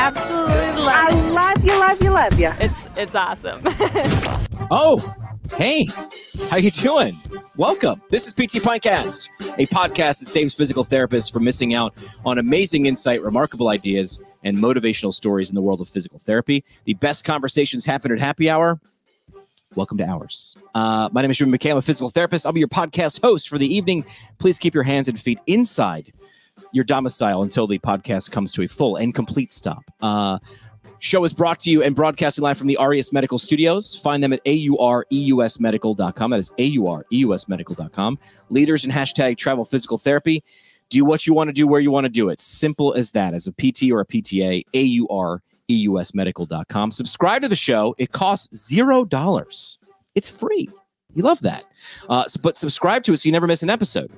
absolutely love. I love you, love you, love you. It's it's awesome. oh, hey, how you doing? Welcome. This is PT Pintcast, a podcast that saves physical therapists from missing out on amazing insight, remarkable ideas, and motivational stories in the world of physical therapy. The best conversations happen at happy hour. Welcome to ours. Uh, my name is Jimmy McKay. I'm a physical therapist. I'll be your podcast host for the evening. Please keep your hands and feet inside your domicile until the podcast comes to a full and complete stop. Uh, show is brought to you and broadcasting live from the Aureus Medical Studios. Find them at aureusmedical.com. That is aureusmedical.com. Leaders in hashtag travel physical therapy. Do what you want to do where you want to do it. Simple as that. As a PT or a PTA, aureusmedical.com. Subscribe to the show. It costs zero dollars. It's free. You love that. Uh, but subscribe to it so you never miss an episode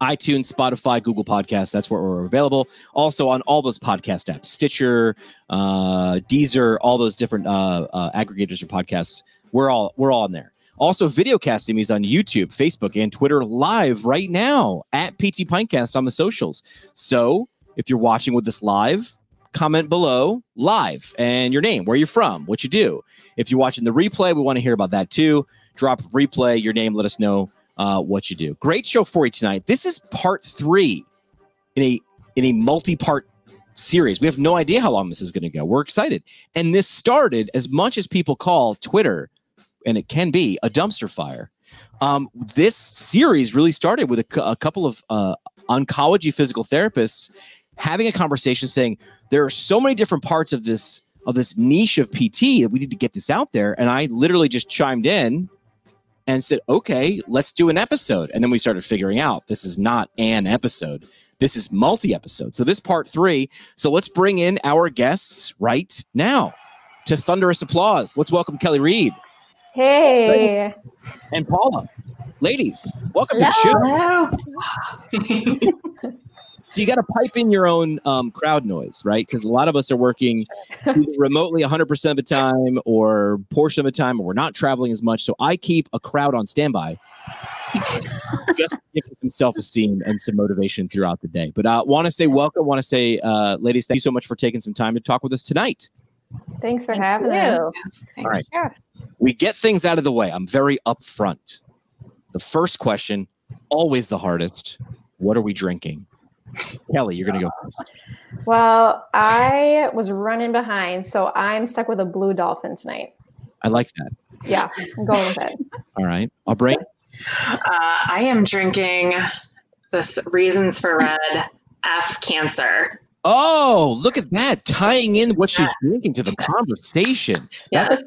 iTunes, Spotify, Google Podcasts. That's where we're available. Also on all those podcast apps, Stitcher, uh, Deezer, all those different uh, uh, aggregators or podcasts. We're all we're all on there. Also, video casting is on YouTube, Facebook, and Twitter live right now at PT Pintcast on the socials. So if you're watching with us live, comment below live and your name, where you're from, what you do. If you're watching the replay, we want to hear about that too. Drop replay, your name, let us know uh, what you do. Great show for you tonight. This is part three in a in a multi-part series. We have no idea how long this is going to go. We're excited, and this started as much as people call Twitter, and it can be a dumpster fire. Um, this series really started with a, a couple of uh, oncology physical therapists having a conversation, saying there are so many different parts of this of this niche of PT that we need to get this out there. And I literally just chimed in and said, okay, let's do an episode. And then we started figuring out this is not an episode. This is multi episode. So this part three. So let's bring in our guests right now to thunderous applause. Let's welcome Kelly Reed. Hey. And Paula. Ladies, welcome Hello. to the show. So you got to pipe in your own um, crowd noise, right? Because a lot of us are working remotely 100% of the time or portion of the time, or we're not traveling as much. So I keep a crowd on standby just to give us some self-esteem and some motivation throughout the day. But I uh, want to say welcome. Want to say, uh, ladies, thank you so much for taking some time to talk with us tonight. Thanks for having us. All right. We get things out of the way. I'm very upfront. The first question, always the hardest. What are we drinking? Kelly, you're going to go first. Well, I was running behind, so I'm stuck with a blue dolphin tonight. I like that. Yeah, I'm going with it. All right. Aubrey? Uh, I am drinking this Reasons for Red F Cancer. Oh, look at that. Tying in what she's drinking to the conversation. Yes.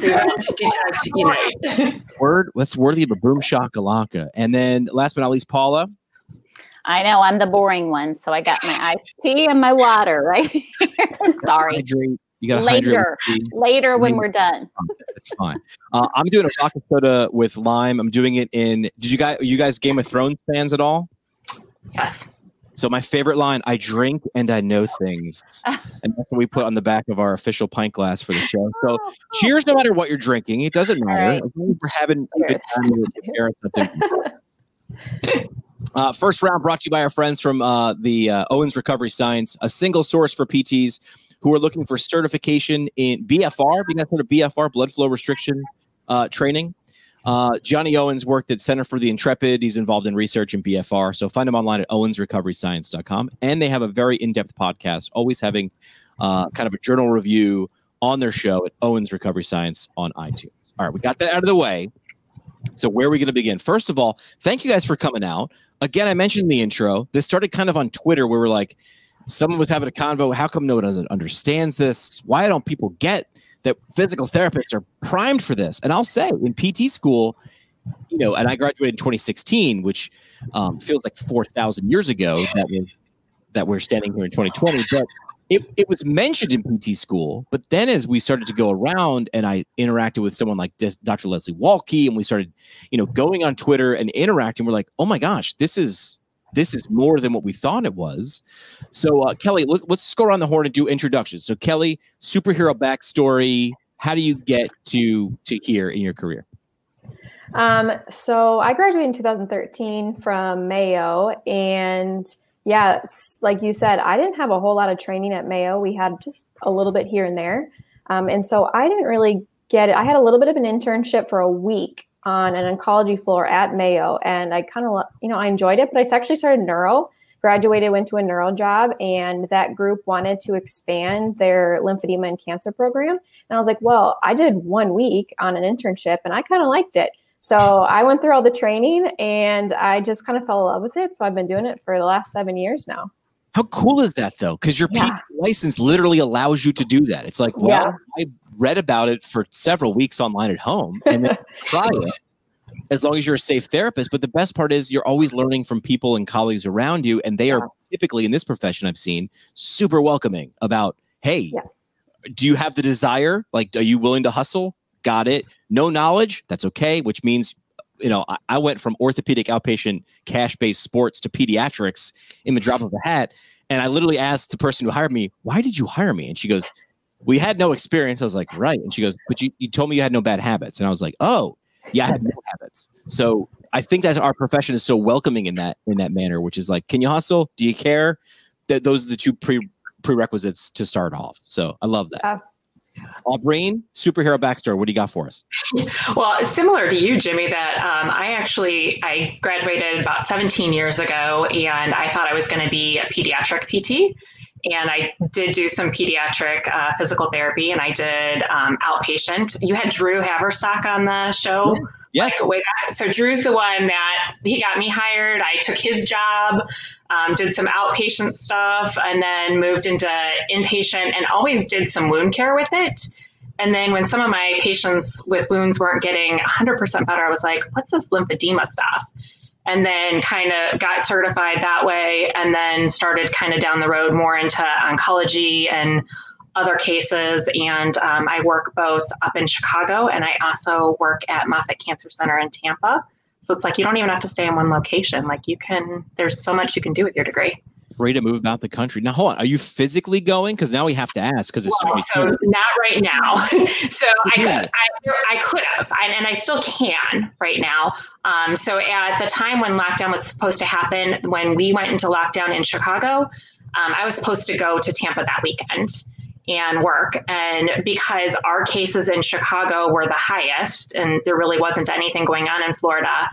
detect unite. Word, that's worthy of a boom shakalaka. And then last but not least, Paula. I know I'm the boring one, so I got my iced tea and my water right Sorry. Hydrate. You got later, later when we're done. That's fine. Uh, I'm doing a vodka soda with lime. I'm doing it in. Did you guys, you guys, Game of Thrones fans at all? Yes. So my favorite line: "I drink and I know things," and that's what we put on the back of our official pint glass for the show. So, oh. cheers! No matter what you're drinking, it doesn't matter. Right. As long as we're having a good time with something. Uh, first round brought to you by our friends from uh, the uh, Owens Recovery Science, a single source for PTs who are looking for certification in BFR. You guys heard of BFR, blood flow restriction uh, training? Uh, Johnny Owens worked at Center for the Intrepid. He's involved in research in BFR. So find him online at owensrecoveryscience.com. And they have a very in depth podcast, always having uh, kind of a journal review on their show at Owens Recovery Science on iTunes. All right, we got that out of the way. So, where are we going to begin? First of all, thank you guys for coming out again, I mentioned the intro, this started kind of on Twitter where we're like, someone was having a convo. How come no one understands this? Why don't people get that physical therapists are primed for this? And I'll say in PT school, you know, and I graduated in 2016, which um, feels like 4,000 years ago that was that we're standing here in 2020. But it, it was mentioned in PT school, but then as we started to go around and I interacted with someone like this, Dr. Leslie Walke, and we started, you know, going on Twitter and interacting, we're like, oh my gosh, this is this is more than what we thought it was. So, uh, Kelly, let, us go around the horn and do introductions. So, Kelly, superhero backstory. How do you get to to here in your career? Um, so I graduated in 2013 from Mayo, and yeah, like you said, I didn't have a whole lot of training at Mayo. We had just a little bit here and there. Um, and so I didn't really get it. I had a little bit of an internship for a week on an oncology floor at Mayo, and I kind of, you know, I enjoyed it. But I actually started neuro, graduated, went to a neuro job, and that group wanted to expand their lymphedema and cancer program. And I was like, well, I did one week on an internship, and I kind of liked it. So I went through all the training, and I just kind of fell in love with it. So I've been doing it for the last seven years now. How cool is that though? Because your yeah. license literally allows you to do that. It's like, well, yeah. I read about it for several weeks online at home and then try it as long as you're a safe therapist. But the best part is you're always learning from people and colleagues around you. And they yeah. are typically in this profession, I've seen super welcoming about, hey, do you have the desire? Like, are you willing to hustle? Got it. No knowledge? That's okay, which means you know, I, I went from orthopedic outpatient cash based sports to pediatrics in the drop of a hat. And I literally asked the person who hired me, why did you hire me? And she goes, we had no experience. I was like, right. And she goes, but you, you told me you had no bad habits. And I was like, oh, yeah, I had no habits. So I think that our profession is so welcoming in that in that manner, which is like, can you hustle? Do you care? That those are the two pre prerequisites to start off. So I love that. Uh, Aubrene, superhero backstory. What do you got for us? Well, similar to you, Jimmy, that um, I actually I graduated about 17 years ago, and I thought I was going to be a pediatric PT. And I did do some pediatric uh, physical therapy, and I did um, outpatient. You had Drew Haverstock on the show. Yes. Like, so Drew's the one that he got me hired. I took his job um, did some outpatient stuff, and then moved into inpatient and always did some wound care with it. And then when some of my patients with wounds weren't getting 100% better, I was like, what's this lymphedema stuff? And then kind of got certified that way, and then started kind of down the road more into oncology and other cases. And um, I work both up in Chicago and I also work at Moffitt Cancer Center in Tampa. So it's like you don't even have to stay in one location. Like you can, there's so much you can do with your degree. Free to move about the country. Now, hold on. Are you physically going? Because now we have to ask. Because it's well, so not right now. so I could, I, I could have, and I still can right now. Um, so at the time when lockdown was supposed to happen, when we went into lockdown in Chicago, um, I was supposed to go to Tampa that weekend and work. And because our cases in Chicago were the highest and there really wasn't anything going on in Florida,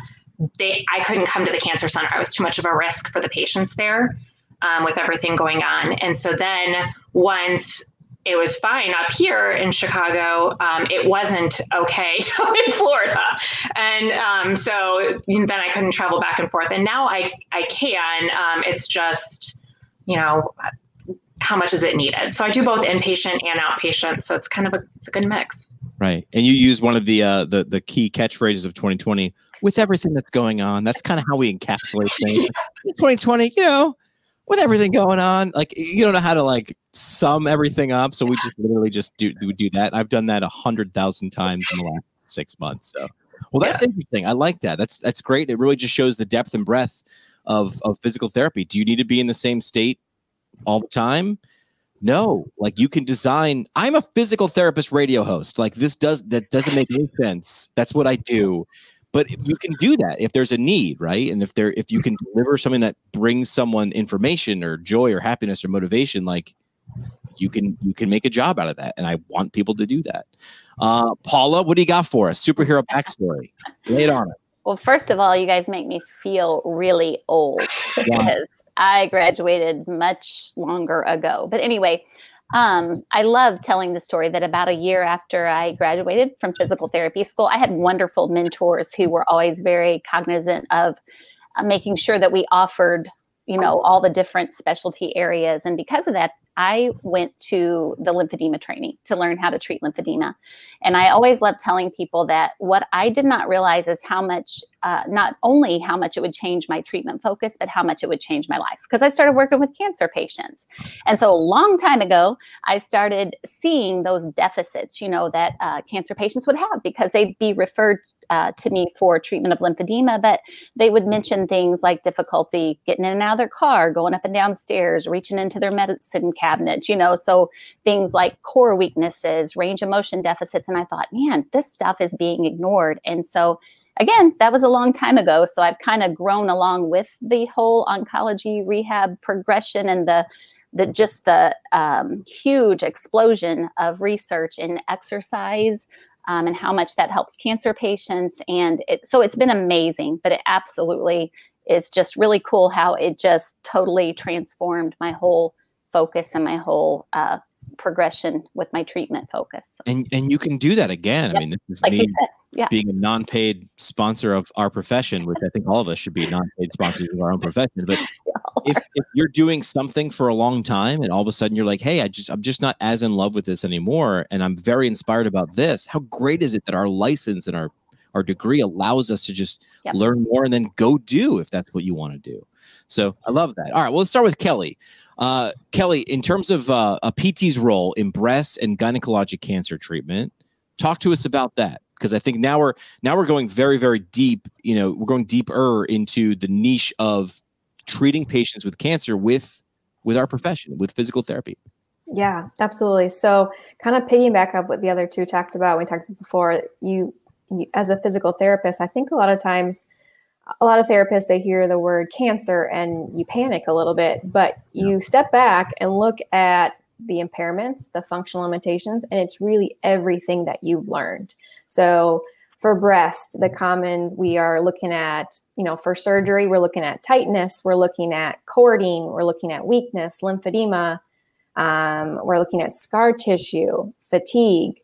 they I couldn't come to the cancer center. I was too much of a risk for the patients there um, with everything going on. And so then once it was fine up here in Chicago. Um, it wasn't okay in Florida, and um, so then I couldn't travel back and forth. And now I I can. Um, it's just you know how much is it needed. So I do both inpatient and outpatient. So it's kind of a it's a good mix. Right, and you use one of the uh, the the key catchphrases of 2020 with everything that's going on. That's kind of how we encapsulate things. 2020, you know, with everything going on, like you don't know how to like sum everything up. So we just literally just do do, do that. I've done that a hundred thousand times in the last six months. So, well, that's yeah. interesting. I like that. That's that's great. It really just shows the depth and breadth of of physical therapy. Do you need to be in the same state all the time? No, like you can design. I'm a physical therapist radio host. Like this does that doesn't make any sense. That's what I do. But you can do that if there's a need, right? And if there if you can deliver something that brings someone information or joy or happiness or motivation, like you can you can make a job out of that. And I want people to do that. Uh, Paula, what do you got for us? Superhero backstory. Lay it on us. Well, first of all, you guys make me feel really old because I graduated much longer ago. But anyway, um, I love telling the story that about a year after I graduated from physical therapy school, I had wonderful mentors who were always very cognizant of uh, making sure that we offered, you know, all the different specialty areas. And because of that, I went to the lymphedema training to learn how to treat lymphedema. And I always love telling people that what I did not realize is how much, uh, not only how much it would change my treatment focus, but how much it would change my life. Because I started working with cancer patients. And so a long time ago, I started seeing those deficits, you know, that uh, cancer patients would have because they'd be referred uh, to me for treatment of lymphedema, but they would mention things like difficulty getting in and out of their car, going up and down stairs, reaching into their medicine cabinet, you know, so things like core weaknesses, range of motion deficits. And I thought, man, this stuff is being ignored. And so again, that was a long time ago. So I've kind of grown along with the whole oncology rehab progression and the the just the um, huge explosion of research in exercise um, and how much that helps cancer patients. And it, so it's been amazing, but it absolutely is just really cool how it just totally transformed my whole focus and my whole uh, progression with my treatment focus. And and you can do that again. Yep. I mean, this is like me said, yeah. being a non-paid sponsor of our profession, which I think all of us should be non-paid sponsors of our own profession. But if, if you're doing something for a long time and all of a sudden you're like, hey, I just I'm just not as in love with this anymore, and I'm very inspired about this. How great is it that our license and our our degree allows us to just yep. learn more and then go do if that's what you want to do. So I love that. All right, well, let's start with Kelly. Uh, Kelly, in terms of uh, a PT's role in breast and gynecologic cancer treatment, talk to us about that because I think now we're now we're going very very deep. You know, we're going deeper into the niche of treating patients with cancer with with our profession with physical therapy. Yeah, absolutely. So, kind of piggyback up what the other two talked about. We talked before. You, you as a physical therapist, I think a lot of times a lot of therapists they hear the word cancer and you panic a little bit but you step back and look at the impairments the functional limitations and it's really everything that you've learned. So for breast the common we are looking at you know for surgery we're looking at tightness we're looking at cording we're looking at weakness lymphedema um, we're looking at scar tissue fatigue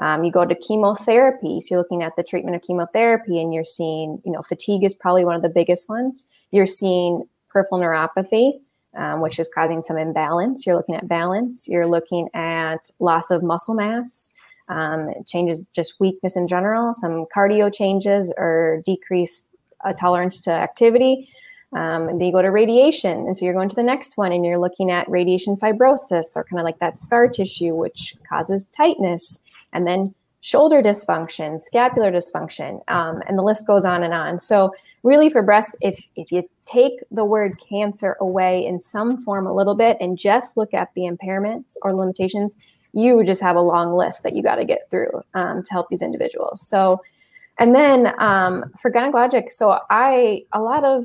um, you go to chemotherapy, so you're looking at the treatment of chemotherapy, and you're seeing, you know, fatigue is probably one of the biggest ones. You're seeing peripheral neuropathy, um, which is causing some imbalance. You're looking at balance. You're looking at loss of muscle mass, um, changes just weakness in general, some cardio changes or decreased uh, tolerance to activity. Um, and then you go to radiation. And so you're going to the next one and you're looking at radiation fibrosis or kind of like that scar tissue, which causes tightness and then shoulder dysfunction, scapular dysfunction, um, and the list goes on and on. So, really, for breast, if if you take the word cancer away in some form a little bit and just look at the impairments or limitations, you just have a long list that you got to get through um, to help these individuals. So, and then um, for gynecologic, so I a lot of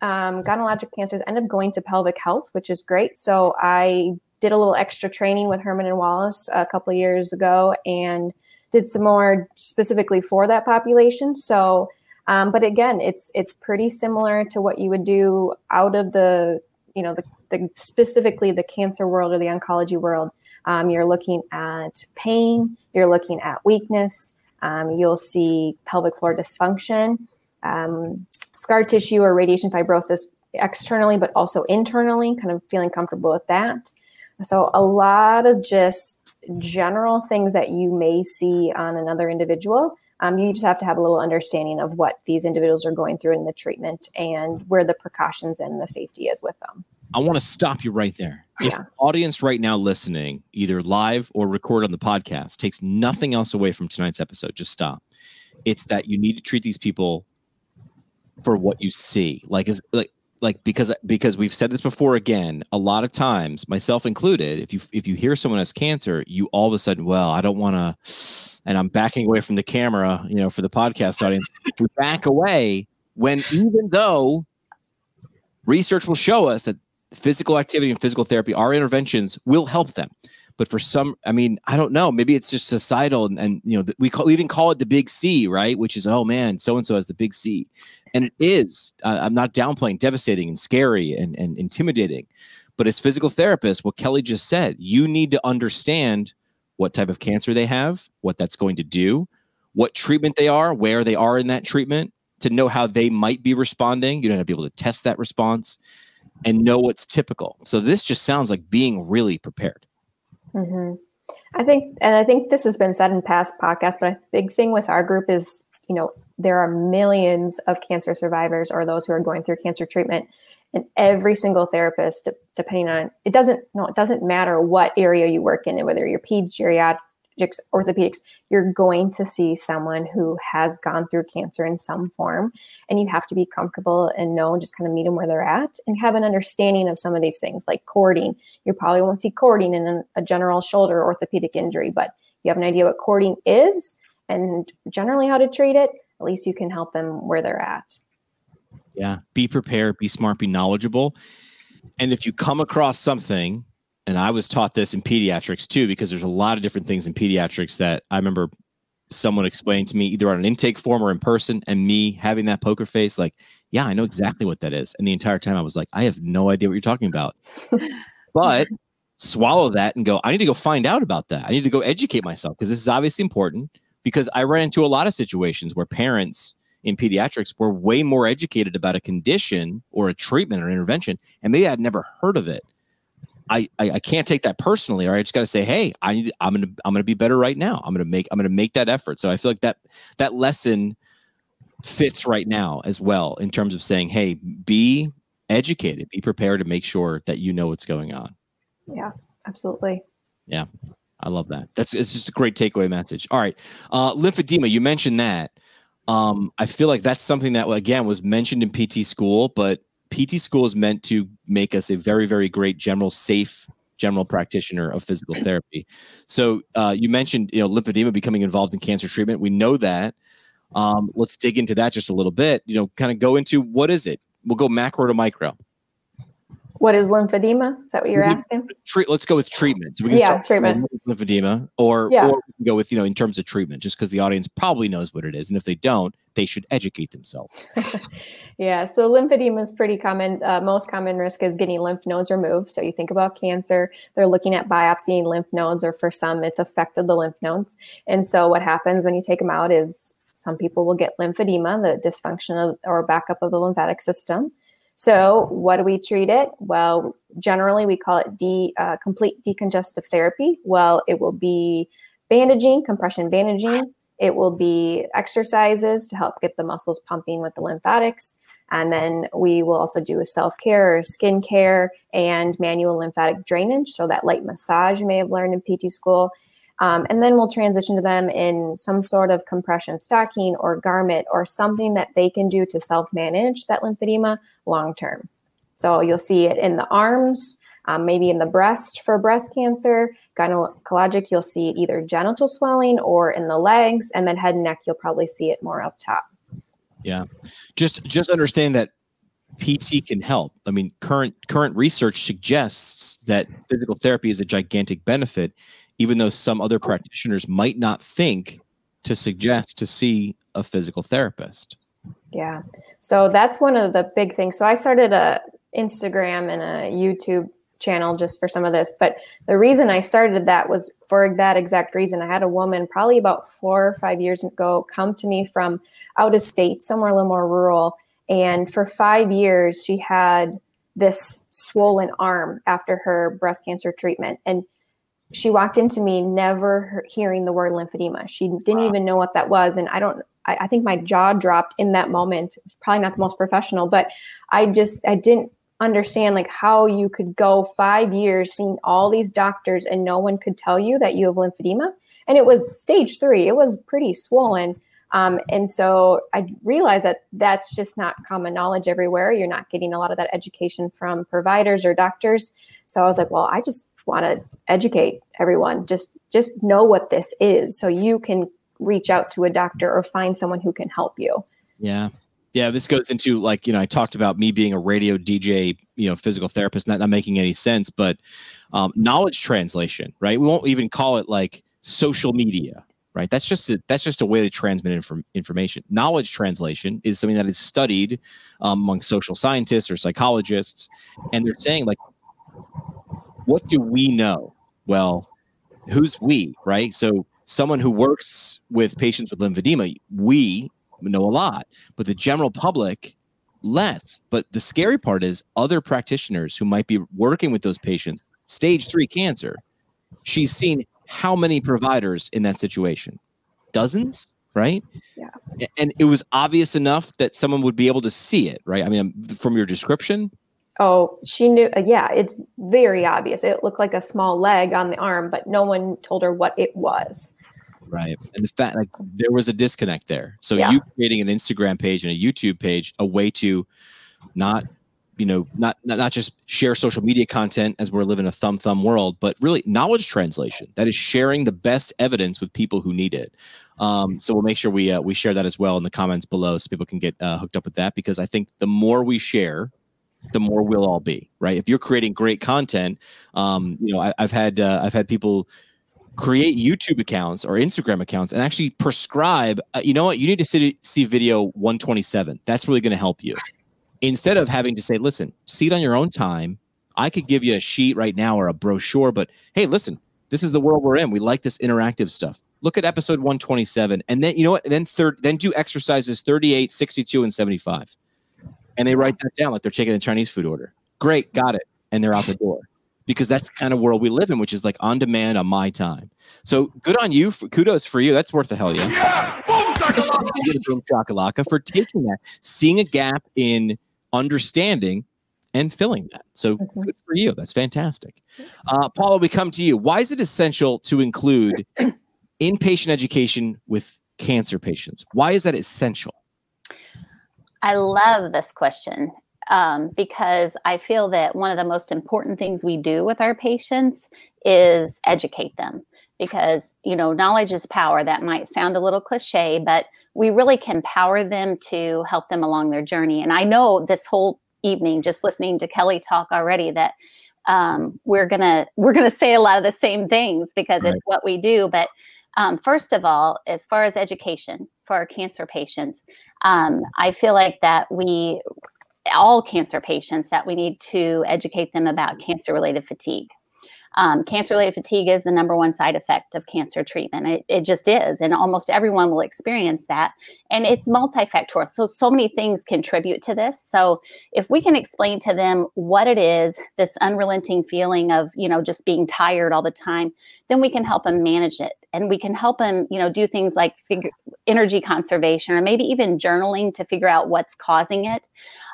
um, gynecologic cancers end up going to pelvic health, which is great. So I did a little extra training with Herman and Wallace a couple years ago and did some more specifically for that population. So, um, but again, it's it's pretty similar to what you would do out of the you know the, the specifically the cancer world or the oncology world. Um, you're looking at pain. You're looking at weakness. Um, you'll see pelvic floor dysfunction, um, scar tissue or radiation fibrosis externally, but also internally. Kind of feeling comfortable with that. So, a lot of just general things that you may see on another individual. Um, you just have to have a little understanding of what these individuals are going through in the treatment and where the precautions and the safety is with them. I want to stop you right there. If yeah. audience right now listening, either live or record on the podcast, takes nothing else away from tonight's episode, just stop. It's that you need to treat these people for what you see. Like is like like because because we've said this before again a lot of times myself included if you if you hear someone has cancer you all of a sudden well i don't want to and i'm backing away from the camera you know for the podcast audience we back away when even though research will show us that physical activity and physical therapy our interventions will help them but for some i mean i don't know maybe it's just societal and, and you know we, call, we even call it the big c right? Which is oh man so and so has the big c. And it is uh, i'm not downplaying devastating and scary and, and intimidating but as physical therapists what kelly just said you need to understand what type of cancer they have what that's going to do what treatment they are where they are in that treatment to know how they might be responding. You don't have to be able to test that response and know what's typical. So this just sounds like being really prepared Mm-hmm. I think, and I think this has been said in past podcasts, but a big thing with our group is, you know, there are millions of cancer survivors or those who are going through cancer treatment, and every single therapist, depending on it doesn't no, it doesn't matter what area you work in, and whether you're peds, geriatric, orthopedics, you're going to see someone who has gone through cancer in some form. And you have to be comfortable and know and just kind of meet them where they're at and have an understanding of some of these things like cording. You probably won't see cording in a general shoulder orthopedic injury, but you have an idea what cording is and generally how to treat it. at least you can help them where they're at. Yeah. Be prepared, be smart, be knowledgeable. And if you come across something, and I was taught this in pediatrics too, because there's a lot of different things in pediatrics that I remember someone explained to me either on an intake form or in person, and me having that poker face, like, yeah, I know exactly what that is. And the entire time I was like, I have no idea what you're talking about. but swallow that and go, I need to go find out about that. I need to go educate myself because this is obviously important because I ran into a lot of situations where parents in pediatrics were way more educated about a condition or a treatment or intervention, and maybe I'd never heard of it. I, I, I can't take that personally, or I just got to say, hey, I need, I'm gonna I'm gonna be better right now. I'm gonna make I'm gonna make that effort. So I feel like that that lesson fits right now as well in terms of saying, hey, be educated, be prepared to make sure that you know what's going on. Yeah, absolutely. Yeah, I love that. That's it's just a great takeaway message. All right, uh, lymphedema. You mentioned that. Um, I feel like that's something that again was mentioned in PT school, but PT school is meant to make us a very, very great general, safe general practitioner of physical therapy. So uh, you mentioned, you know, lymphedema becoming involved in cancer treatment. We know that. Um, let's dig into that just a little bit. You know, kind of go into what is it? We'll go macro to micro. What is lymphedema? Is that what you're asking? Treat. Let's go with treatment. So we can yeah, treatment. lymphedema, or yeah. or we can go with you know in terms of treatment, just because the audience probably knows what it is, and if they don't, they should educate themselves. yeah. So lymphedema is pretty common. Uh, most common risk is getting lymph nodes removed. So you think about cancer, they're looking at biopsying lymph nodes, or for some, it's affected the lymph nodes. And so what happens when you take them out is some people will get lymphedema, the dysfunction of, or backup of the lymphatic system. So, what do we treat it? Well, generally we call it de, uh, complete decongestive therapy. Well, it will be bandaging, compression bandaging. It will be exercises to help get the muscles pumping with the lymphatics. And then we will also do a self care skin care and manual lymphatic drainage. So, that light massage you may have learned in PT school. Um, and then we'll transition to them in some sort of compression stocking or garment or something that they can do to self manage that lymphedema long term. So you'll see it in the arms, um, maybe in the breast for breast cancer. Gynecologic, you'll see either genital swelling or in the legs, and then head and neck, you'll probably see it more up top. Yeah, just just understand that PT can help. I mean, current current research suggests that physical therapy is a gigantic benefit even though some other practitioners might not think to suggest to see a physical therapist. Yeah. So that's one of the big things. So I started a Instagram and a YouTube channel just for some of this, but the reason I started that was for that exact reason. I had a woman probably about 4 or 5 years ago come to me from out of state, somewhere a little more rural, and for 5 years she had this swollen arm after her breast cancer treatment and she walked into me never hearing the word lymphedema. She didn't wow. even know what that was. And I don't, I, I, think my jaw dropped in that moment. Probably not the most professional, but I just, I didn't understand like how you could go five years seeing all these doctors and no one could tell you that you have lymphedema. And it was stage three, it was pretty swollen. Um, and so I realized that that's just not common knowledge everywhere. You're not getting a lot of that education from providers or doctors. So I was like, well, I just want to educate everyone just just know what this is so you can reach out to a doctor or find someone who can help you. Yeah. Yeah this goes into like you know i talked about me being a radio dj you know physical therapist not, not making any sense but um, knowledge translation right? We won't even call it like social media right? That's just a, that's just a way to transmit inform- information. Knowledge translation is something that is studied um, among social scientists or psychologists and they're saying like what do we know? Well, who's we, right? So someone who works with patients with lymphedema, we know a lot, but the general public less. But the scary part is other practitioners who might be working with those patients, stage three cancer, she's seen how many providers in that situation? Dozens, right? Yeah. And it was obvious enough that someone would be able to see it, right? I mean, from your description, Oh, she knew. Uh, yeah, it's very obvious. It looked like a small leg on the arm, but no one told her what it was. Right. And the fact, like, there was a disconnect there. So yeah. you creating an Instagram page and a YouTube page, a way to not you know, not, not not just share social media content as we're living a thumb thumb world, but really knowledge translation. That is sharing the best evidence with people who need it. Um, so we'll make sure we uh, we share that as well in the comments below, so people can get uh, hooked up with that. Because I think the more we share, the more we'll all be right. If you're creating great content, um, you know, I, have had uh, I've had people create YouTube accounts or Instagram accounts and actually prescribe. Uh, you know what? You need to see, see video 127. That's really going to help you. Instead of having to say, "Listen, see it on your own time." I could give you a sheet right now or a brochure, but hey, listen, this is the world we're in. We like this interactive stuff. Look at episode 127 and then you know what? And then third then do exercises 38, 62 and 75 and they write that down like they're taking a Chinese food order. Great, got it. And they're out the door because that's the kind of world we live in, which is like on demand on my time. So good on you. For, kudos for you. That's worth the hell yeah. yeah! Boom chakalaka for taking that, seeing a gap in understanding and filling that. So mm-hmm. good for you. That's fantastic. Uh, Paula, we come to you. Why is it essential to include inpatient education with cancer patients? Why is that essential? I love this question um, because I feel that one of the most important things we do with our patients is educate them. Because, you know, knowledge is power. That might sound a little cliche, but we really can power them to help them along their journey. And I know this whole evening, just listening to Kelly talk already, that um, we're gonna we're gonna say a lot of the same things because right. it's what we do. But um, first of all, as far as education for our cancer patients, um, I feel like that we, all cancer patients, that we need to educate them about cancer related fatigue. Um, cancer related fatigue is the number one side effect of cancer treatment. It, it, just is. And almost everyone will experience that. And it's multifactorial. So, so many things contribute to this. So, if we can explain to them what it is, this unrelenting feeling of, you know, just being tired all the time, then we can help them manage it and we can help them you know do things like figure energy conservation or maybe even journaling to figure out what's causing it.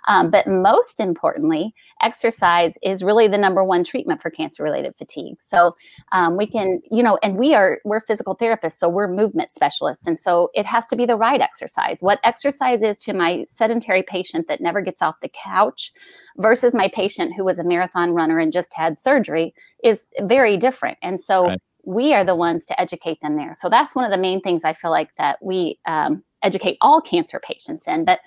Um, but most importantly exercise is really the number one treatment for cancer related fatigue. So um, we can you know and we are we're physical therapists so we're movement specialists and so it has to be the right exercise. What exercise is to my sedentary patient that never gets off the couch versus my patient who was a marathon runner and just had surgery is very different. And so right we are the ones to educate them there. So that's one of the main things I feel like that we um, educate all cancer patients in. But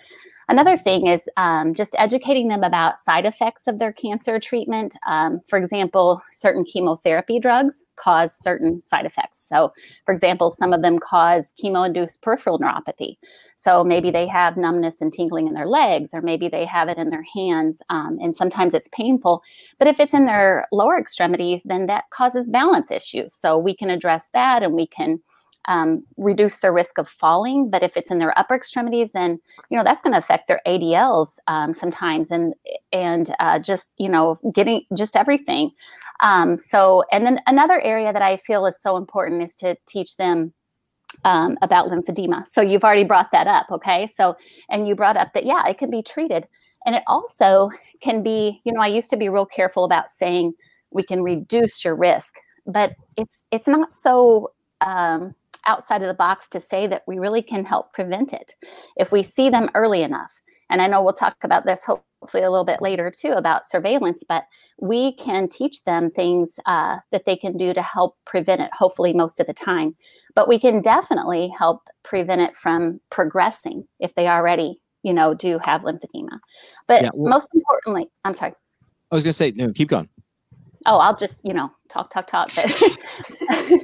Another thing is um, just educating them about side effects of their cancer treatment. Um, for example, certain chemotherapy drugs cause certain side effects. So, for example, some of them cause chemo induced peripheral neuropathy. So, maybe they have numbness and tingling in their legs, or maybe they have it in their hands, um, and sometimes it's painful. But if it's in their lower extremities, then that causes balance issues. So, we can address that and we can um, reduce their risk of falling. But if it's in their upper extremities, then you know that's going to affect their ADLs um, sometimes, and and uh, just you know getting just everything. Um, so, and then another area that I feel is so important is to teach them um, about lymphedema. So you've already brought that up, okay? So and you brought up that yeah, it can be treated, and it also can be. You know, I used to be real careful about saying we can reduce your risk, but it's it's not so um, outside of the box to say that we really can help prevent it if we see them early enough. And I know we'll talk about this hopefully a little bit later too about surveillance, but we can teach them things uh, that they can do to help prevent it, hopefully, most of the time. But we can definitely help prevent it from progressing if they already, you know, do have lymphedema. But yeah, well, most importantly, I'm sorry. I was going to say, no, keep going oh i'll just you know talk talk talk but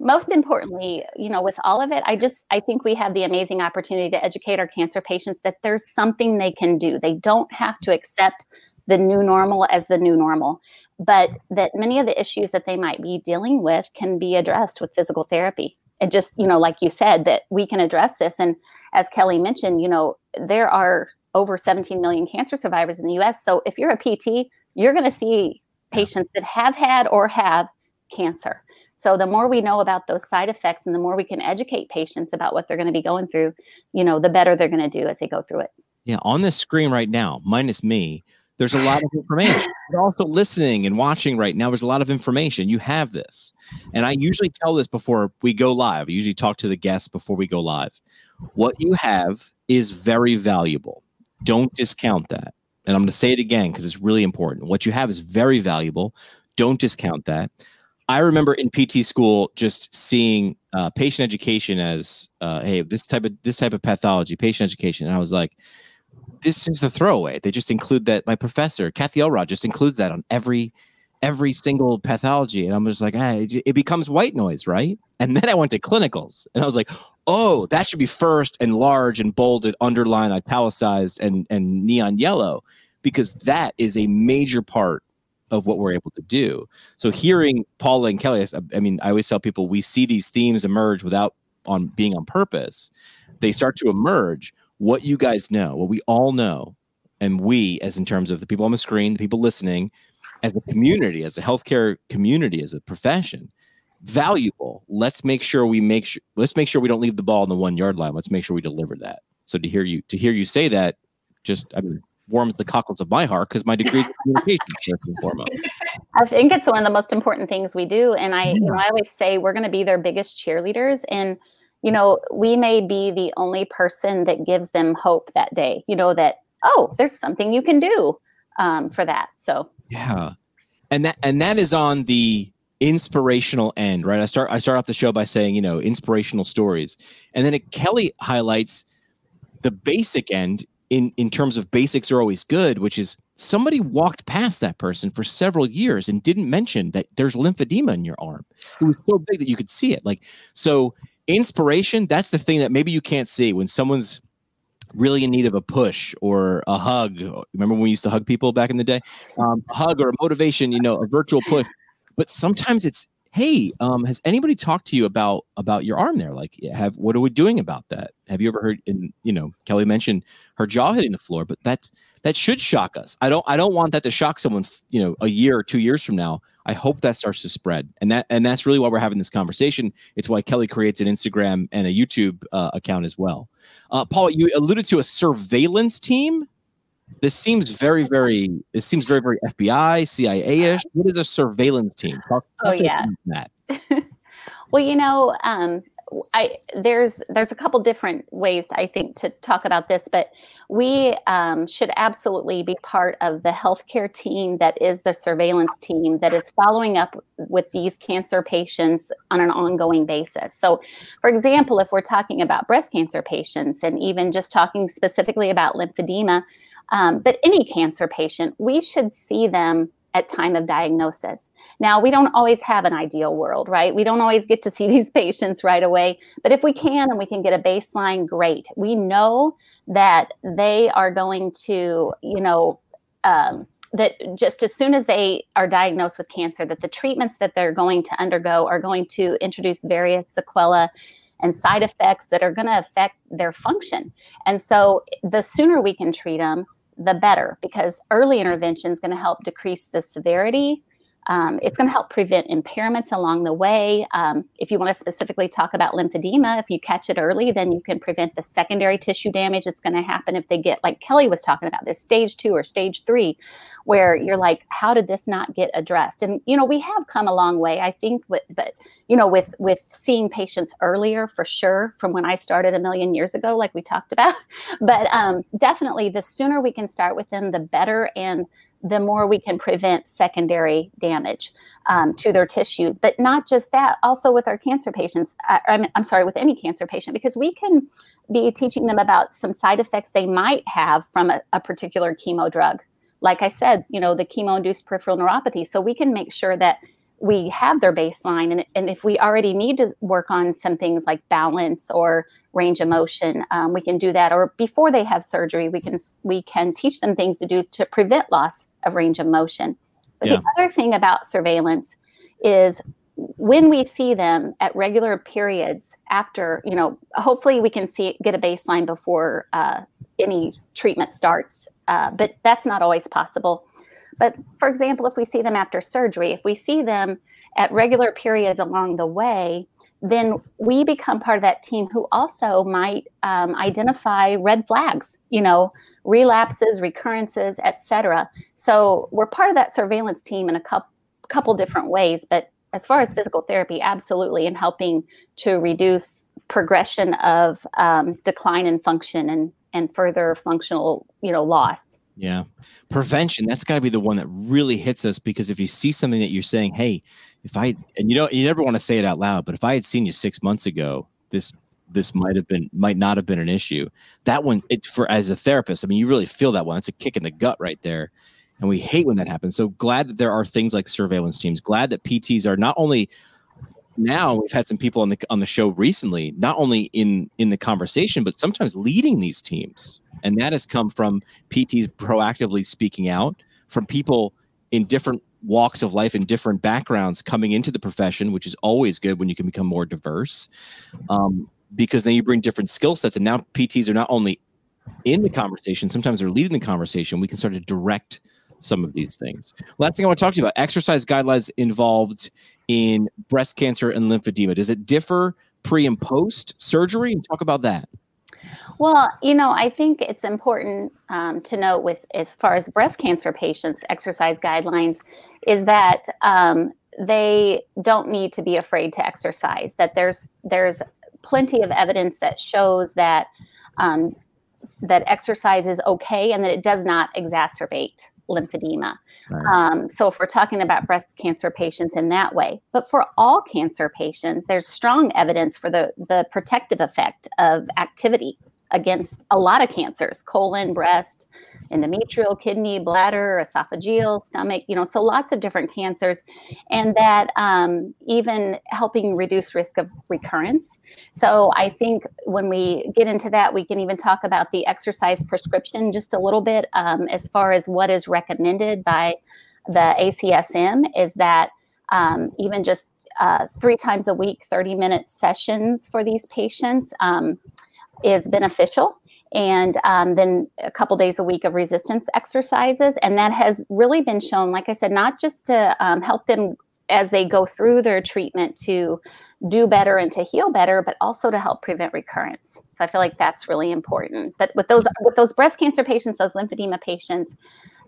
most importantly you know with all of it i just i think we have the amazing opportunity to educate our cancer patients that there's something they can do. They don't have to accept the new normal as the new normal but that many of the issues that they might be dealing with can be addressed with physical therapy. And just you know like you said that we can address this. And as kelly mentioned you know there are over 17 million cancer survivors in the us so if you're a pt you're going to see patients that have had or have cancer. So the more we know about those side effects and the more we can educate patients about what they're going to be going through, you know, the better they're going to do as they go through it. Yeah, on this screen right now, minus me, there's a lot of information. You're also listening and watching right now. There's a lot of information. You have this. And I usually tell this before we go live. I usually talk to the guests before we go live. What you have is very valuable. Don't discount that and I'm going to say it again because it's really important. What you have is very valuable. Don't discount that. I remember in PT school just seeing uh, patient education as, uh, hey, this type of this type of pathology, patient education, and I was like, this is the throwaway. They just include that. My professor, Kathy Elrod, just includes that on every every single pathology. And I'm just like, hey, it becomes white noise, right? And then I went to clinicals and I was like, oh, that should be first and large and bolded, underlined, italicized, and, and neon yellow, because that is a major part of what we're able to do. So hearing Paula and Kelly, I mean, I always tell people we see these themes emerge without on being on purpose. They start to emerge. What you guys know, what we all know, and we, as in terms of the people on the screen, the people listening, as a community, as a healthcare community, as a profession, valuable. Let's make sure we make sure let's make sure we don't leave the ball on the one yard line. Let's make sure we deliver that. So to hear you to hear you say that just I mean warms the cockles of my heart because my degree is communication first and foremost. I think it's one of the most important things we do. And I, yeah. you know, I always say we're going to be their biggest cheerleaders. And, you know, we may be the only person that gives them hope that day, you know, that, oh, there's something you can do um, for that. So yeah. And that and that is on the inspirational end, right? I start I start off the show by saying, you know, inspirational stories. And then it, Kelly highlights the basic end in in terms of basics are always good, which is somebody walked past that person for several years and didn't mention that there's lymphedema in your arm. It was so big that you could see it. Like so inspiration, that's the thing that maybe you can't see when someone's really in need of a push or a hug. Remember when we used to hug people back in the day? Um, a hug or a motivation, you know, a virtual push. But sometimes it's, hey, um, has anybody talked to you about about your arm there? Like, have what are we doing about that? Have you ever heard? And you know, Kelly mentioned her jaw hitting the floor, but that's that should shock us. I don't I don't want that to shock someone. You know, a year or two years from now. I hope that starts to spread, and that and that's really why we're having this conversation. It's why Kelly creates an Instagram and a YouTube uh, account as well. Uh, Paul, you alluded to a surveillance team. This seems very, very. It seems very, very FBI, CIA ish. What is a surveillance team? Talk, talk oh yeah. That. well, you know, um, I there's there's a couple different ways I think to talk about this, but we um, should absolutely be part of the healthcare team that is the surveillance team that is following up with these cancer patients on an ongoing basis. So, for example, if we're talking about breast cancer patients and even just talking specifically about lymphedema, um, but any cancer patient, we should see them at time of diagnosis. Now, we don't always have an ideal world, right? We don't always get to see these patients right away, but if we can and we can get a baseline, great. We know that they are going to, you know, um, that just as soon as they are diagnosed with cancer, that the treatments that they're going to undergo are going to introduce various sequelae and side effects that are going to affect their function. And so the sooner we can treat them, the better because early intervention is going to help decrease the severity um, it's going to help prevent impairments along the way. Um, if you want to specifically talk about lymphedema, if you catch it early, then you can prevent the secondary tissue damage that's going to happen if they get, like Kelly was talking about, this stage two or stage three, where you're like, how did this not get addressed? And you know, we have come a long way, I think, with, but you know, with with seeing patients earlier for sure from when I started a million years ago, like we talked about. But um, definitely, the sooner we can start with them, the better. And the more we can prevent secondary damage um, to their tissues. But not just that, also with our cancer patients, I, I'm, I'm sorry, with any cancer patient, because we can be teaching them about some side effects they might have from a, a particular chemo drug. Like I said, you know, the chemo induced peripheral neuropathy. So we can make sure that we have their baseline and, and if we already need to work on some things like balance or range of motion um, we can do that or before they have surgery we can we can teach them things to do to prevent loss of range of motion but yeah. the other thing about surveillance is when we see them at regular periods after you know hopefully we can see get a baseline before uh, any treatment starts uh, but that's not always possible but for example, if we see them after surgery, if we see them at regular periods along the way, then we become part of that team who also might um, identify red flags, you know, relapses, recurrences, etc. So we're part of that surveillance team in a couple couple different ways. But as far as physical therapy, absolutely, in helping to reduce progression of um, decline in function and and further functional, you know, loss. Yeah. Prevention, that's got to be the one that really hits us because if you see something that you're saying, hey, if I, and you know, you never want to say it out loud, but if I had seen you six months ago, this, this might have been, might not have been an issue. That one, it's for, as a therapist, I mean, you really feel that one. It's a kick in the gut right there. And we hate when that happens. So glad that there are things like surveillance teams, glad that PTs are not only now we've had some people on the on the show recently not only in in the conversation but sometimes leading these teams. And that has come from pts proactively speaking out from people in different walks of life and different backgrounds coming into the profession which is always good when you can become more diverse um, because then you bring different skill sets. And now pts are not only in the conversation sometimes they're leading the conversation. We can start to direct some of these things. Last thing I want to talk to you about exercise guidelines involved in breast cancer and lymphedema. Does it differ pre and post surgery? Talk about that. Well, you know, I think it's important um, to note with as far as breast cancer patients, exercise guidelines is that um, they don't need to be afraid to exercise. That there's there's plenty of evidence that shows that um, that exercise is okay and that it does not exacerbate lymphedema. Right. Um, so, if we're talking about breast cancer patients in that way, but for all cancer patients, there's strong evidence for the, the protective effect of activity against a lot of cancers colon, breast, endometrial, kidney, bladder, esophageal, stomach, you know, so lots of different cancers, and that um, even helping reduce risk of recurrence. So I think when we get into that, we can even talk about the exercise prescription just a little bit um, as far as what is recommended by the ACSM is that um, even just uh, three times a week, 30 minute sessions for these patients um, is beneficial and um, then a couple days a week of resistance exercises. And that has really been shown, like I said, not just to um, help them as they go through their treatment to do better and to heal better, but also to help prevent recurrence. So I feel like that's really important. But with those with those breast cancer patients, those lymphedema patients,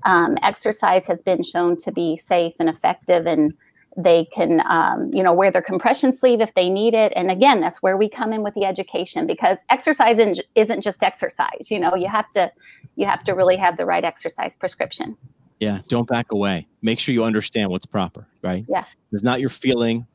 um, exercise has been shown to be safe and effective and they can, um, you know, wear their compression sleeve if they need it. And again, that's where we come in with the education because exercise isn't just exercise. You know, you have to, you have to really have the right exercise prescription. Yeah, don't back away. Make sure you understand what's proper, right? Yeah, it's not your feeling.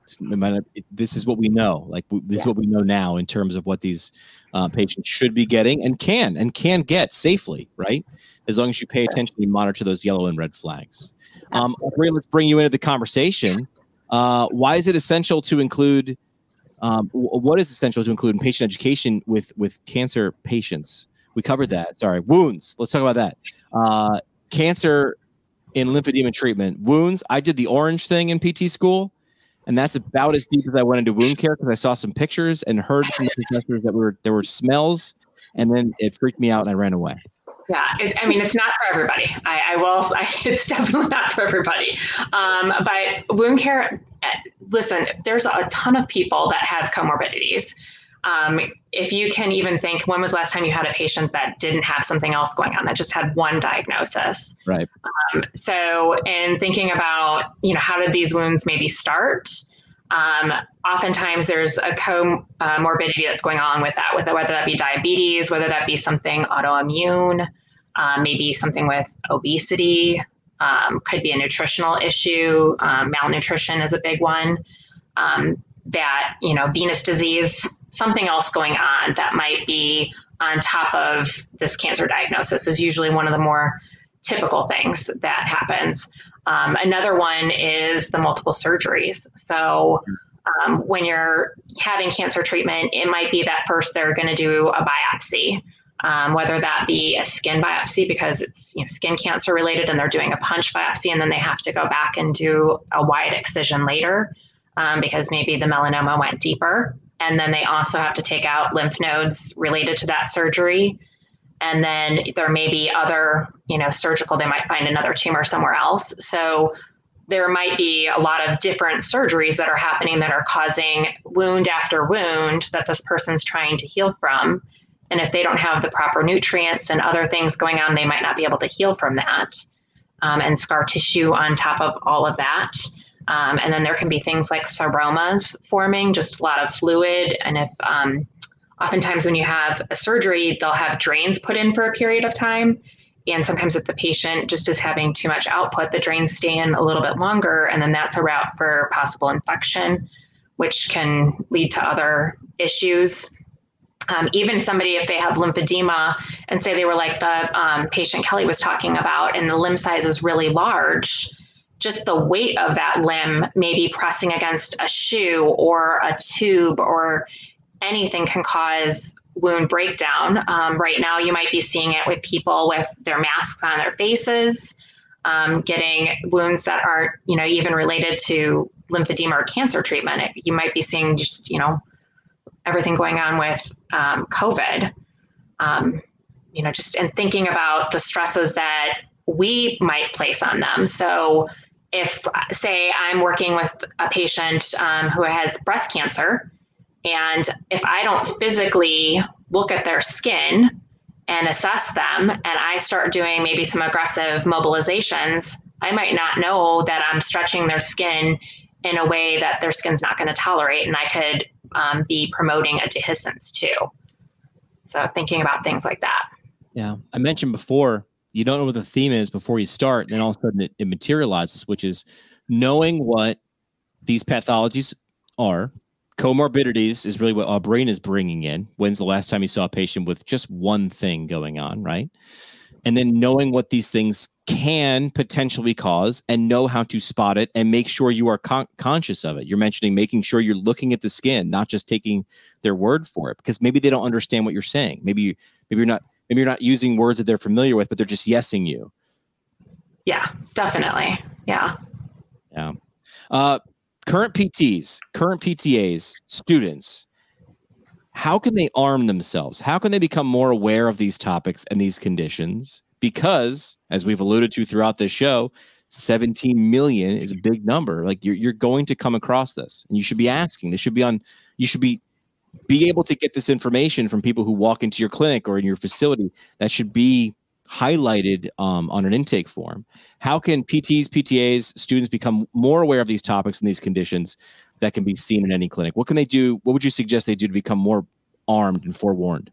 This is what we know. Like this yeah. is what we know now in terms of what these uh, patients should be getting and can and can get safely, right? As long as you pay attention, you monitor those yellow and red flags. Um, let's bring you into the conversation. Uh, why is it essential to include? Um, what is essential to include in patient education with with cancer patients? We covered that. Sorry, wounds. Let's talk about that. Uh, cancer in lymphedema treatment. Wounds. I did the orange thing in PT school, and that's about as deep as I went into wound care because I saw some pictures and heard from the professors that were there were smells, and then it freaked me out and I ran away. Yeah, it, I mean, it's not for everybody. I, I will. I, it's definitely not for everybody. Um, but wound care. Eh, listen, there's a ton of people that have comorbidities. Um, if you can even think, when was last time you had a patient that didn't have something else going on that just had one diagnosis? Right. Um, so, in thinking about, you know, how did these wounds maybe start? Um, oftentimes there's a comorbidity that's going on with that, with whether that be diabetes, whether that be something autoimmune, uh, maybe something with obesity, um, could be a nutritional issue. Um, malnutrition is a big one. Um, that you know, venous disease, something else going on that might be on top of this cancer diagnosis is usually one of the more typical things that happens. Um, another one is the multiple surgeries. So um, when you're having cancer treatment, it might be that first they're going to do a biopsy, um, whether that be a skin biopsy because it's you know, skin cancer related and they're doing a punch biopsy, and then they have to go back and do a wide excision later um, because maybe the melanoma went deeper. And then they also have to take out lymph nodes related to that surgery and then there may be other, you know, surgical, they might find another tumor somewhere else. So there might be a lot of different surgeries that are happening that are causing wound after wound that this person's trying to heal from. And if they don't have the proper nutrients and other things going on, they might not be able to heal from that. Um, and scar tissue on top of all of that. Um, and then there can be things like seromas forming, just a lot of fluid. And if um, oftentimes when you have a surgery, they'll have drains put in for a period of time. and sometimes if the patient just is having too much output, the drains stay in a little bit longer, and then that's a route for possible infection, which can lead to other issues. Um, even somebody, if they have lymphedema and say they were like the um, patient Kelly was talking about, and the limb size is really large, just the weight of that limb, maybe pressing against a shoe or a tube or anything can cause wound breakdown. Um, right now, you might be seeing it with people with their masks on their faces, um, getting wounds that aren't, you know, even related to lymphedema or cancer treatment. It, you might be seeing just, you know, everything going on with um, COVID. Um, you know, just and thinking about the stresses that we might place on them. So, if say I'm working with a patient um, who has breast cancer and if I don't physically look at their skin and assess them, and I start doing maybe some aggressive mobilizations, I might not know that I'm stretching their skin in a way that their skin's not going to tolerate, and I could um, be promoting a dehiscence too. So thinking about things like that. Yeah, I mentioned before you don't know what the theme is before you start, then all of a sudden it, it materializes, which is knowing what these pathologies are comorbidities is really what our brain is bringing in. When's the last time you saw a patient with just one thing going on, right? And then knowing what these things can potentially cause and know how to spot it and make sure you are con- conscious of it. You're mentioning making sure you're looking at the skin, not just taking their word for it, because maybe they don't understand what you're saying. Maybe maybe you're not maybe you're not using words that they're familiar with, but they're just yesing you. Yeah, definitely. Yeah. Yeah. Uh, current PTs, current PTAs, students, how can they arm themselves? How can they become more aware of these topics and these conditions? Because, as we've alluded to throughout this show, 17 million is a big number. Like you're, you're going to come across this and you should be asking. This should be on, you should be be able to get this information from people who walk into your clinic or in your facility. That should be highlighted um, on an intake form. How can PTs, PTAs, students become more aware of these topics and these conditions that can be seen in any clinic? What can they do? What would you suggest they do to become more armed and forewarned?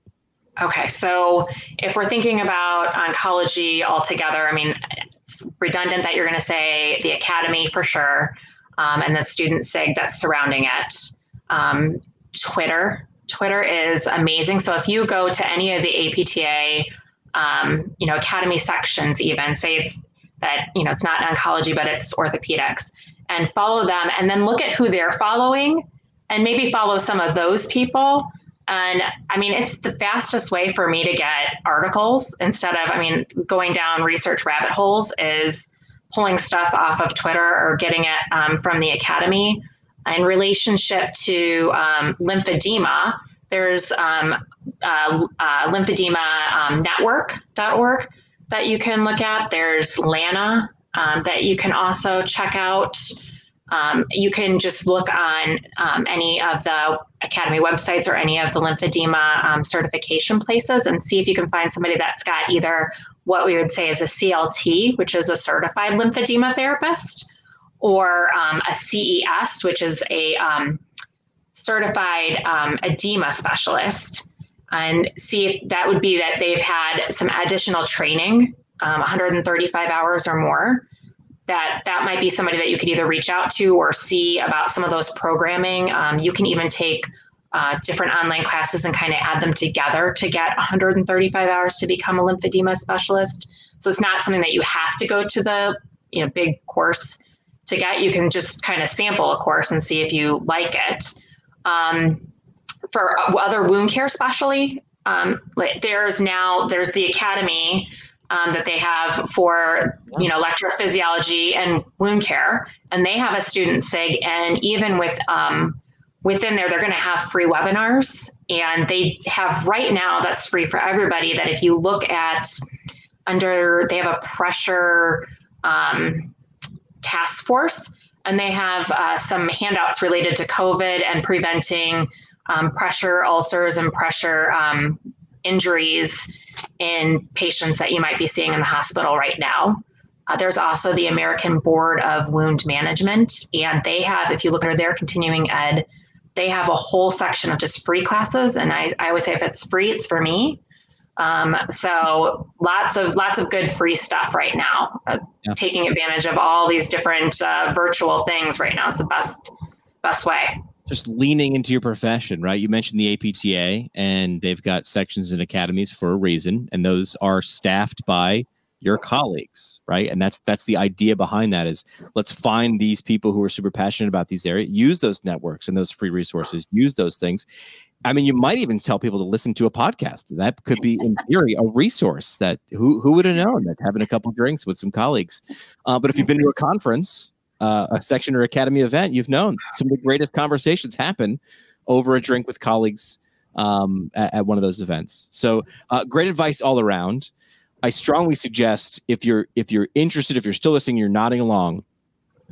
Okay, so if we're thinking about oncology altogether, I mean, it's redundant that you're going to say the academy for sure, um, and the student SIG that's surrounding it. Um, Twitter, Twitter is amazing. So if you go to any of the APTA um, you know, academy sections even say it's that, you know, it's not oncology, but it's orthopedics and follow them and then look at who they're following and maybe follow some of those people. And I mean, it's the fastest way for me to get articles instead of, I mean, going down research rabbit holes is pulling stuff off of Twitter or getting it um, from the academy. In relationship to um, lymphedema, there's um, uh, uh, lymphedema um, network.org that you can look at. There's LANA um, that you can also check out. Um, you can just look on um, any of the Academy websites or any of the lymphedema um, certification places and see if you can find somebody that's got either what we would say is a CLT, which is a certified lymphedema therapist, or um, a CES, which is a certified um, edema specialist and see if that would be that they've had some additional training, um, 135 hours or more. That that might be somebody that you could either reach out to or see about some of those programming. Um, you can even take uh, different online classes and kind of add them together to get 135 hours to become a lymphedema specialist. So it's not something that you have to go to the you know big course to get. You can just kind of sample a course and see if you like it. Um, for other wound care, especially, um, there's now there's the academy um, that they have for you know electrophysiology and wound care, and they have a student sig, and even with um, within there, they're going to have free webinars, and they have right now that's free for everybody. That if you look at under, they have a pressure um, task force and they have uh, some handouts related to COVID and preventing um, pressure ulcers and pressure um, injuries in patients that you might be seeing in the hospital right now. Uh, there's also the American Board of Wound Management, and they have, if you look under their continuing ed, they have a whole section of just free classes. And I, I always say if it's free, it's for me. Um, so lots of lots of good free stuff right now. Uh, yeah. Taking advantage of all these different uh, virtual things right now is the best best way. Just leaning into your profession, right? You mentioned the APTA, and they've got sections and academies for a reason, and those are staffed by your colleagues right and that's that's the idea behind that is let's find these people who are super passionate about these areas use those networks and those free resources use those things I mean, you might even tell people to listen to a podcast. That could be, in theory, a resource that who who would have known that having a couple drinks with some colleagues. Uh, but if you've been to a conference, uh, a section or academy event, you've known some of the greatest conversations happen over a drink with colleagues um, at, at, one of those events. So, uh, great advice all around. I strongly suggest if you're if you're interested, if you're still listening, you're nodding along.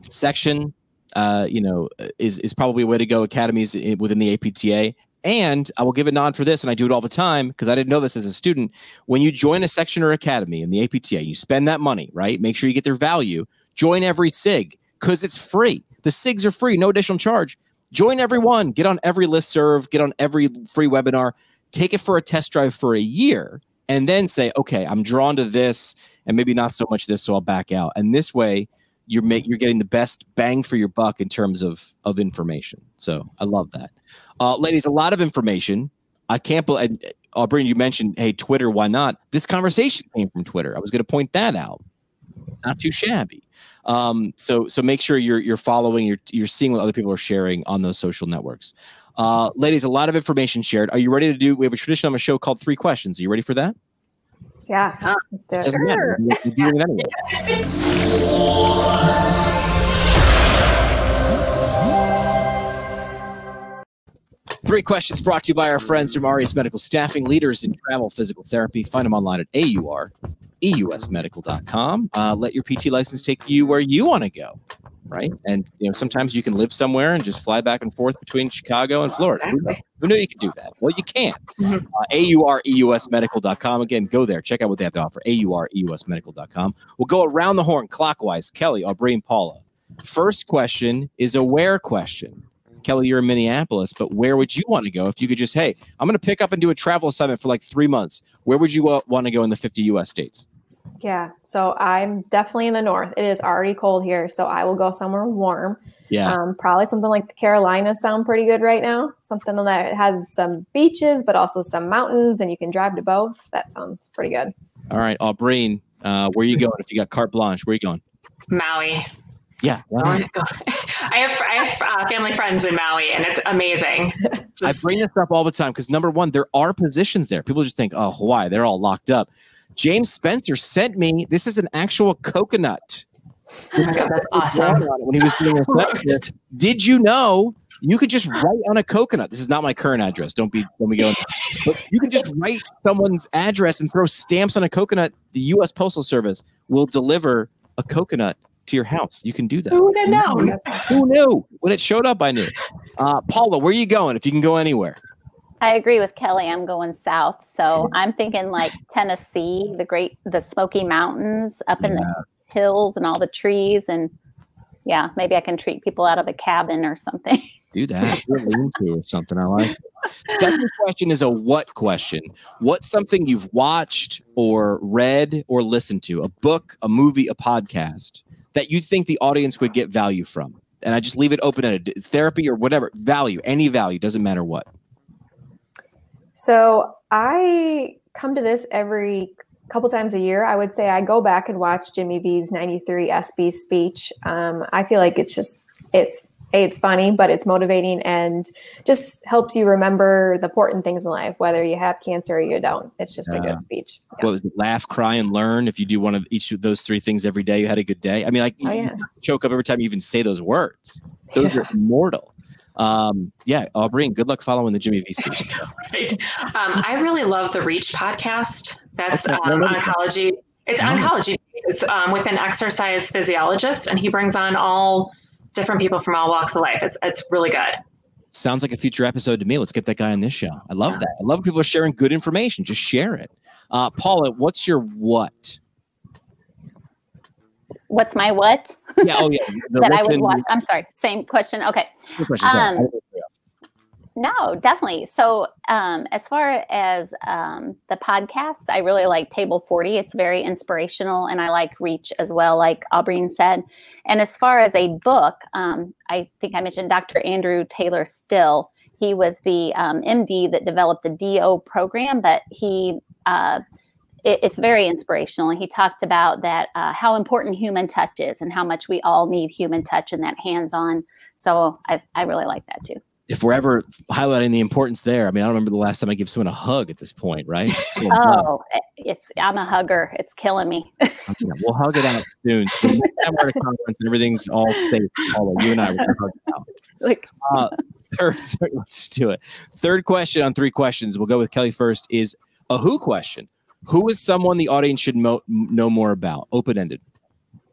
Section uh, you know, is is probably a way to go. Academies within the APTA, and I will give a nod for this, and I do it all the time because I didn't know this as a student. When you join a section or academy in the APTA, you spend that money, right? Make sure you get their value. Join every SIG because it's free. The SIGs are free, no additional charge. Join every one. Get on every list serve. Get on every free webinar. Take it for a test drive for a year, and then say, okay, I'm drawn to this, and maybe not so much this, so I'll back out. And this way, you're make you're getting the best bang for your buck in terms of of information. So I love that. Uh, ladies, a lot of information. I can't believe, Aubrey, you mentioned, hey, Twitter, why not? This conversation came from Twitter. I was going to point that out. Not too shabby. Um, so so make sure you're you're following, you're you're seeing what other people are sharing on those social networks. Uh, ladies, a lot of information shared. Are you ready to do? We have a tradition on a show called Three Questions. Are you ready for that? Yeah, let's do it. Sure. You're, you're Three questions brought to you by our friends from Aureus Medical Staffing, leaders in travel physical therapy. Find them online at AUR, EUSmedical.com. Uh, let your PT license take you where you want to go, right? And you know, sometimes you can live somewhere and just fly back and forth between Chicago and Florida. Exactly. Who knew you could do that? Well, you can. Mm-hmm. Uh, AUREUSmedical.com. Again, go there. Check out what they have to offer. AUREUSmedical.com. We'll go around the horn clockwise. Kelly, Aubrey, and Paula. First question is a where question. Kelly, you're in Minneapolis, but where would you want to go if you could just, hey, I'm going to pick up and do a travel assignment for like three months? Where would you uh, want to go in the 50 US states? Yeah, so I'm definitely in the north. It is already cold here, so I will go somewhere warm. Yeah, um, probably something like the Carolinas sound pretty good right now. Something that has some beaches, but also some mountains, and you can drive to both. That sounds pretty good. All right, Aubrey, uh, where are you going? If you got carte blanche, where are you going? Maui. Yeah. I have I have uh, family friends in Maui, and it's amazing. Just... I bring this up all the time because number one, there are positions there. People just think, oh, Hawaii, they're all locked up. James Spencer sent me. This is an actual coconut. Oh my god, that's awesome! When he was doing a did you know you could just write on a coconut? This is not my current address. Don't be when we go. But you can just write someone's address and throw stamps on a coconut. The U.S. Postal Service will deliver a coconut to your house. You can do that. Who would have known? Who knew? When it showed up, I knew. Uh, Paula, where are you going? If you can go anywhere. I agree with Kelly. I'm going south. So I'm thinking like Tennessee, the great, the Smoky Mountains up in yeah. the hills and all the trees. And yeah, maybe I can treat people out of a cabin or something. Do that. or something. I like. Second question is a what question. What's something you've watched or read or listened to? A book, a movie, a podcast that you think the audience would get value from? And I just leave it open ended therapy or whatever value, any value, doesn't matter what. So I come to this every couple times a year. I would say I go back and watch Jimmy V's 93 ESPY speech. Um, I feel like it's just, it's it's funny, but it's motivating and just helps you remember the important things in life, whether you have cancer or you don't. It's just a good speech. Yeah. What was it? Laugh, cry, and learn. If you do one of each of those three things every day, you had a good day. I mean, like oh, yeah. choke up every time you even say those words. Those are immortal. Um, yeah, Aubrey, good luck following the Jimmy V right. Um, I really love the Reach podcast. That's um, oncology. It's oh. oncology. It's um, with an exercise physiologist, and he brings on all different people from all walks of life. It's it's really good. Sounds like a future episode to me. Let's get that guy on this show. I love that. I love people sharing good information. Just share it. Uh, Paula, what's your what? What's my what? Yeah. Oh, yeah. that I would watch. I'm sorry. Same question. Okay. Question, um, No, definitely. So, um, as far as um, the podcast, I really like Table 40. It's very inspirational, and I like Reach as well, like Aubrene said. And as far as a book, um, I think I mentioned Dr. Andrew Taylor Still. He was the um, MD that developed the DO program, but he uh, it, it's very inspirational. And he talked about that uh, how important human touch is and how much we all need human touch and that hands on. So I, I really like that too if we're ever highlighting the importance there, I mean, I don't remember the last time I gave someone a hug at this point, right? oh, it's I'm a hugger. It's killing me. okay, we'll hug it out soon. So we're at a conference and everything's all safe, Paula, you and I gonna hug it out. Like, uh, third, third, let's do it. Third question on three questions. We'll go with Kelly first. Is a who question? Who is someone the audience should mo- know more about? Open ended.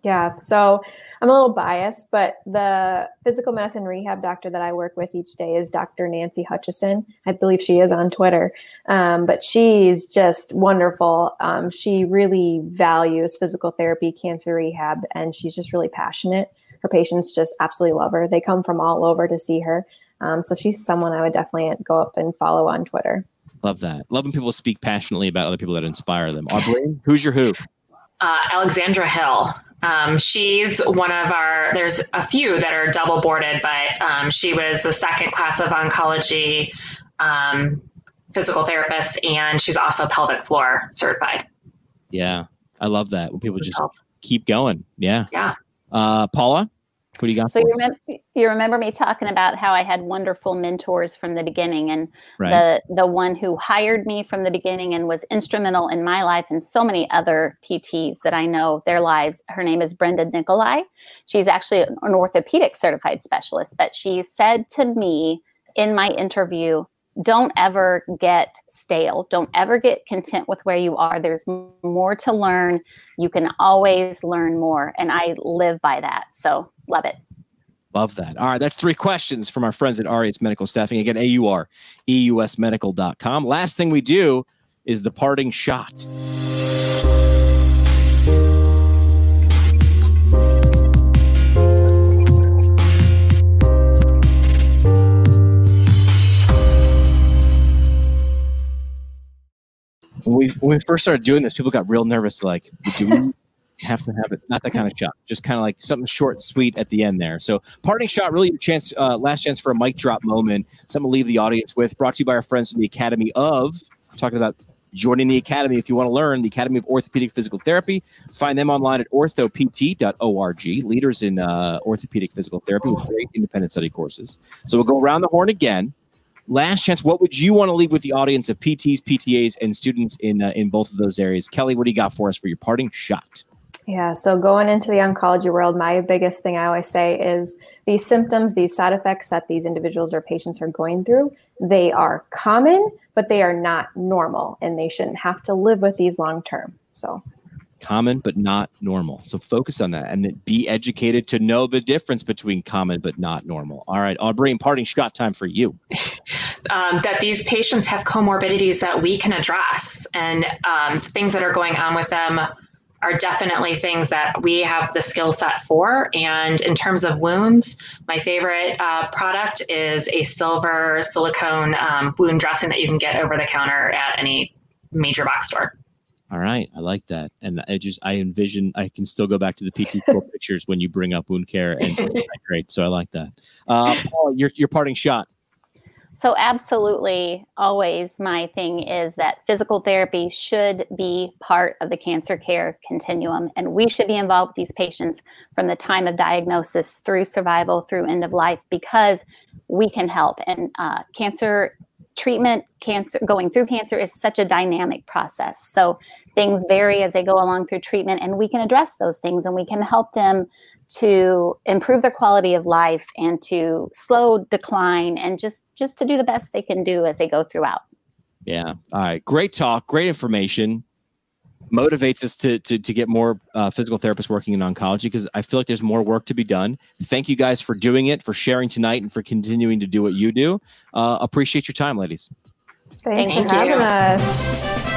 Yeah. So I'm a little biased, but the physical medicine rehab doctor that I work with each day is Dr. Nancy Hutchison. I believe she is on Twitter, um, but she's just wonderful. Um, she really values physical therapy, cancer rehab, and she's just really passionate. Her patients just absolutely love her. They come from all over to see her. Um, so she's someone I would definitely go up and follow on Twitter. Love that. Love when people speak passionately about other people that inspire them. Aubrey, who's your who? Uh, Alexandra Hill. Um, she's one of our, there's a few that are double boarded, but um, she was the second class of oncology um, physical therapist, and she's also pelvic floor certified. Yeah, I love that when people just keep going. Yeah. Yeah. Uh, Paula? What do you got? So you remember, you remember me talking about how I had wonderful mentors from the beginning, and right. the the one who hired me from the beginning and was instrumental in my life and so many other PTs that I know their lives. Her name is Brenda Nikolai. She's actually an orthopedic certified specialist, but she said to me in my interview, don't ever get stale. Don't ever get content with where you are. There's more to learn. You can always learn more. And I live by that. So love it. Love that. All right. That's three questions from our friends at Aureus Medical Staffing. Again, AUR, EUSmedical.com. Last thing we do is the parting shot. We when we first started doing this, people got real nervous. Like, do we have to have it? Not that kind of shot. Just kind of like something short and sweet at the end there. So, parting shot, really a chance, uh, last chance for a mic drop moment. Something to leave the audience with. Brought to you by our friends from the Academy of. talking about joining the Academy if you want to learn the Academy of Orthopedic Physical Therapy. Find them online at orthopt.org. Leaders in uh, orthopedic physical therapy with great independent study courses. So we'll go around the horn again last chance what would you want to leave with the audience of pts ptas and students in uh, in both of those areas? Kelly what do you got for us for your parting shot? Yeah so going into the oncology world my biggest thing i always say is these symptoms these side effects that these individuals or patients are going through they are common but they are not normal and they shouldn't have to live with these long term. So common but not normal. So focus on that and then be educated to know the difference between common but not normal. All right, Aubrey, parting shot time for you. Um, that these patients have comorbidities that we can address and um, things that are going on with them are definitely things that we have the skill set for. And in terms of wounds, my favorite uh, product is a silver silicone um, wound dressing that you can get over the counter at any major box store. All right, I like that, and I just I envision I can still go back to the PT school pictures when you bring up wound care, and great. So I like that. Uh, Paul, your your parting shot. So absolutely, always my thing is that physical therapy should be part of the cancer care continuum, and we should be involved with these patients from the time of diagnosis through survival through end of life because we can help. And uh, cancer treatment cancer going through cancer is such a dynamic process. So things vary as they go along through treatment and we can address those things and we can help them to improve their quality of life and to slow decline and just just to do the best they can do as they go throughout. Yeah. All right. Great talk. Great information motivates us to to, to get more uh, physical therapists working in oncology because I feel like there's more work to be done. Thank you guys for doing it, for sharing tonight, and for continuing to do what you do. Uh, appreciate your time, ladies. Thanks Thank for having us.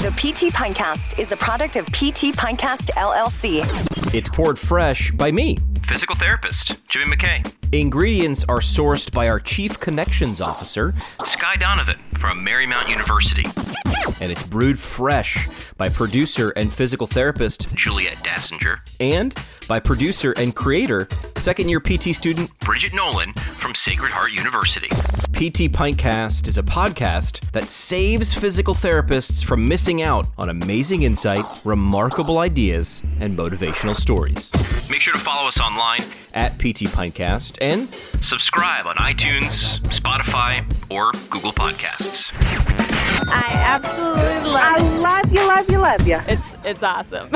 The PT Pintcast is a product of PT Pintcast LLC. It's poured fresh by me, physical therapist Jimmy McKay. Ingredients are sourced by our Chief Connections Officer, Sky Donovan from Marymount University. And it's brewed fresh by producer and physical therapist Juliet Dassinger. And by producer and creator, second year PT student Bridget Nolan from Sacred Heart University. PT Pintcast is a podcast that saves physical therapists from missing out on amazing insight, remarkable ideas, and motivational stories. Make sure to follow us online at PT Pintcast and subscribe on iTunes, Spotify, or Google Podcasts. I absolutely love you. I love you, love you, love you. It's it's awesome.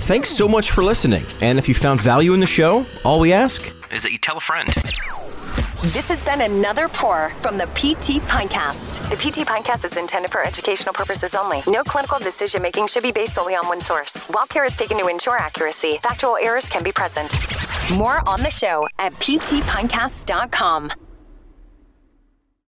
Thanks so much for listening. And if you found value in the show, all we ask is that you tell a friend. This has been another pour from the PT Pintcast. The PT Pintcast is intended for educational purposes only. No clinical decision making should be based solely on one source. While care is taken to ensure accuracy, factual errors can be present. More on the show at ptpintcast.com.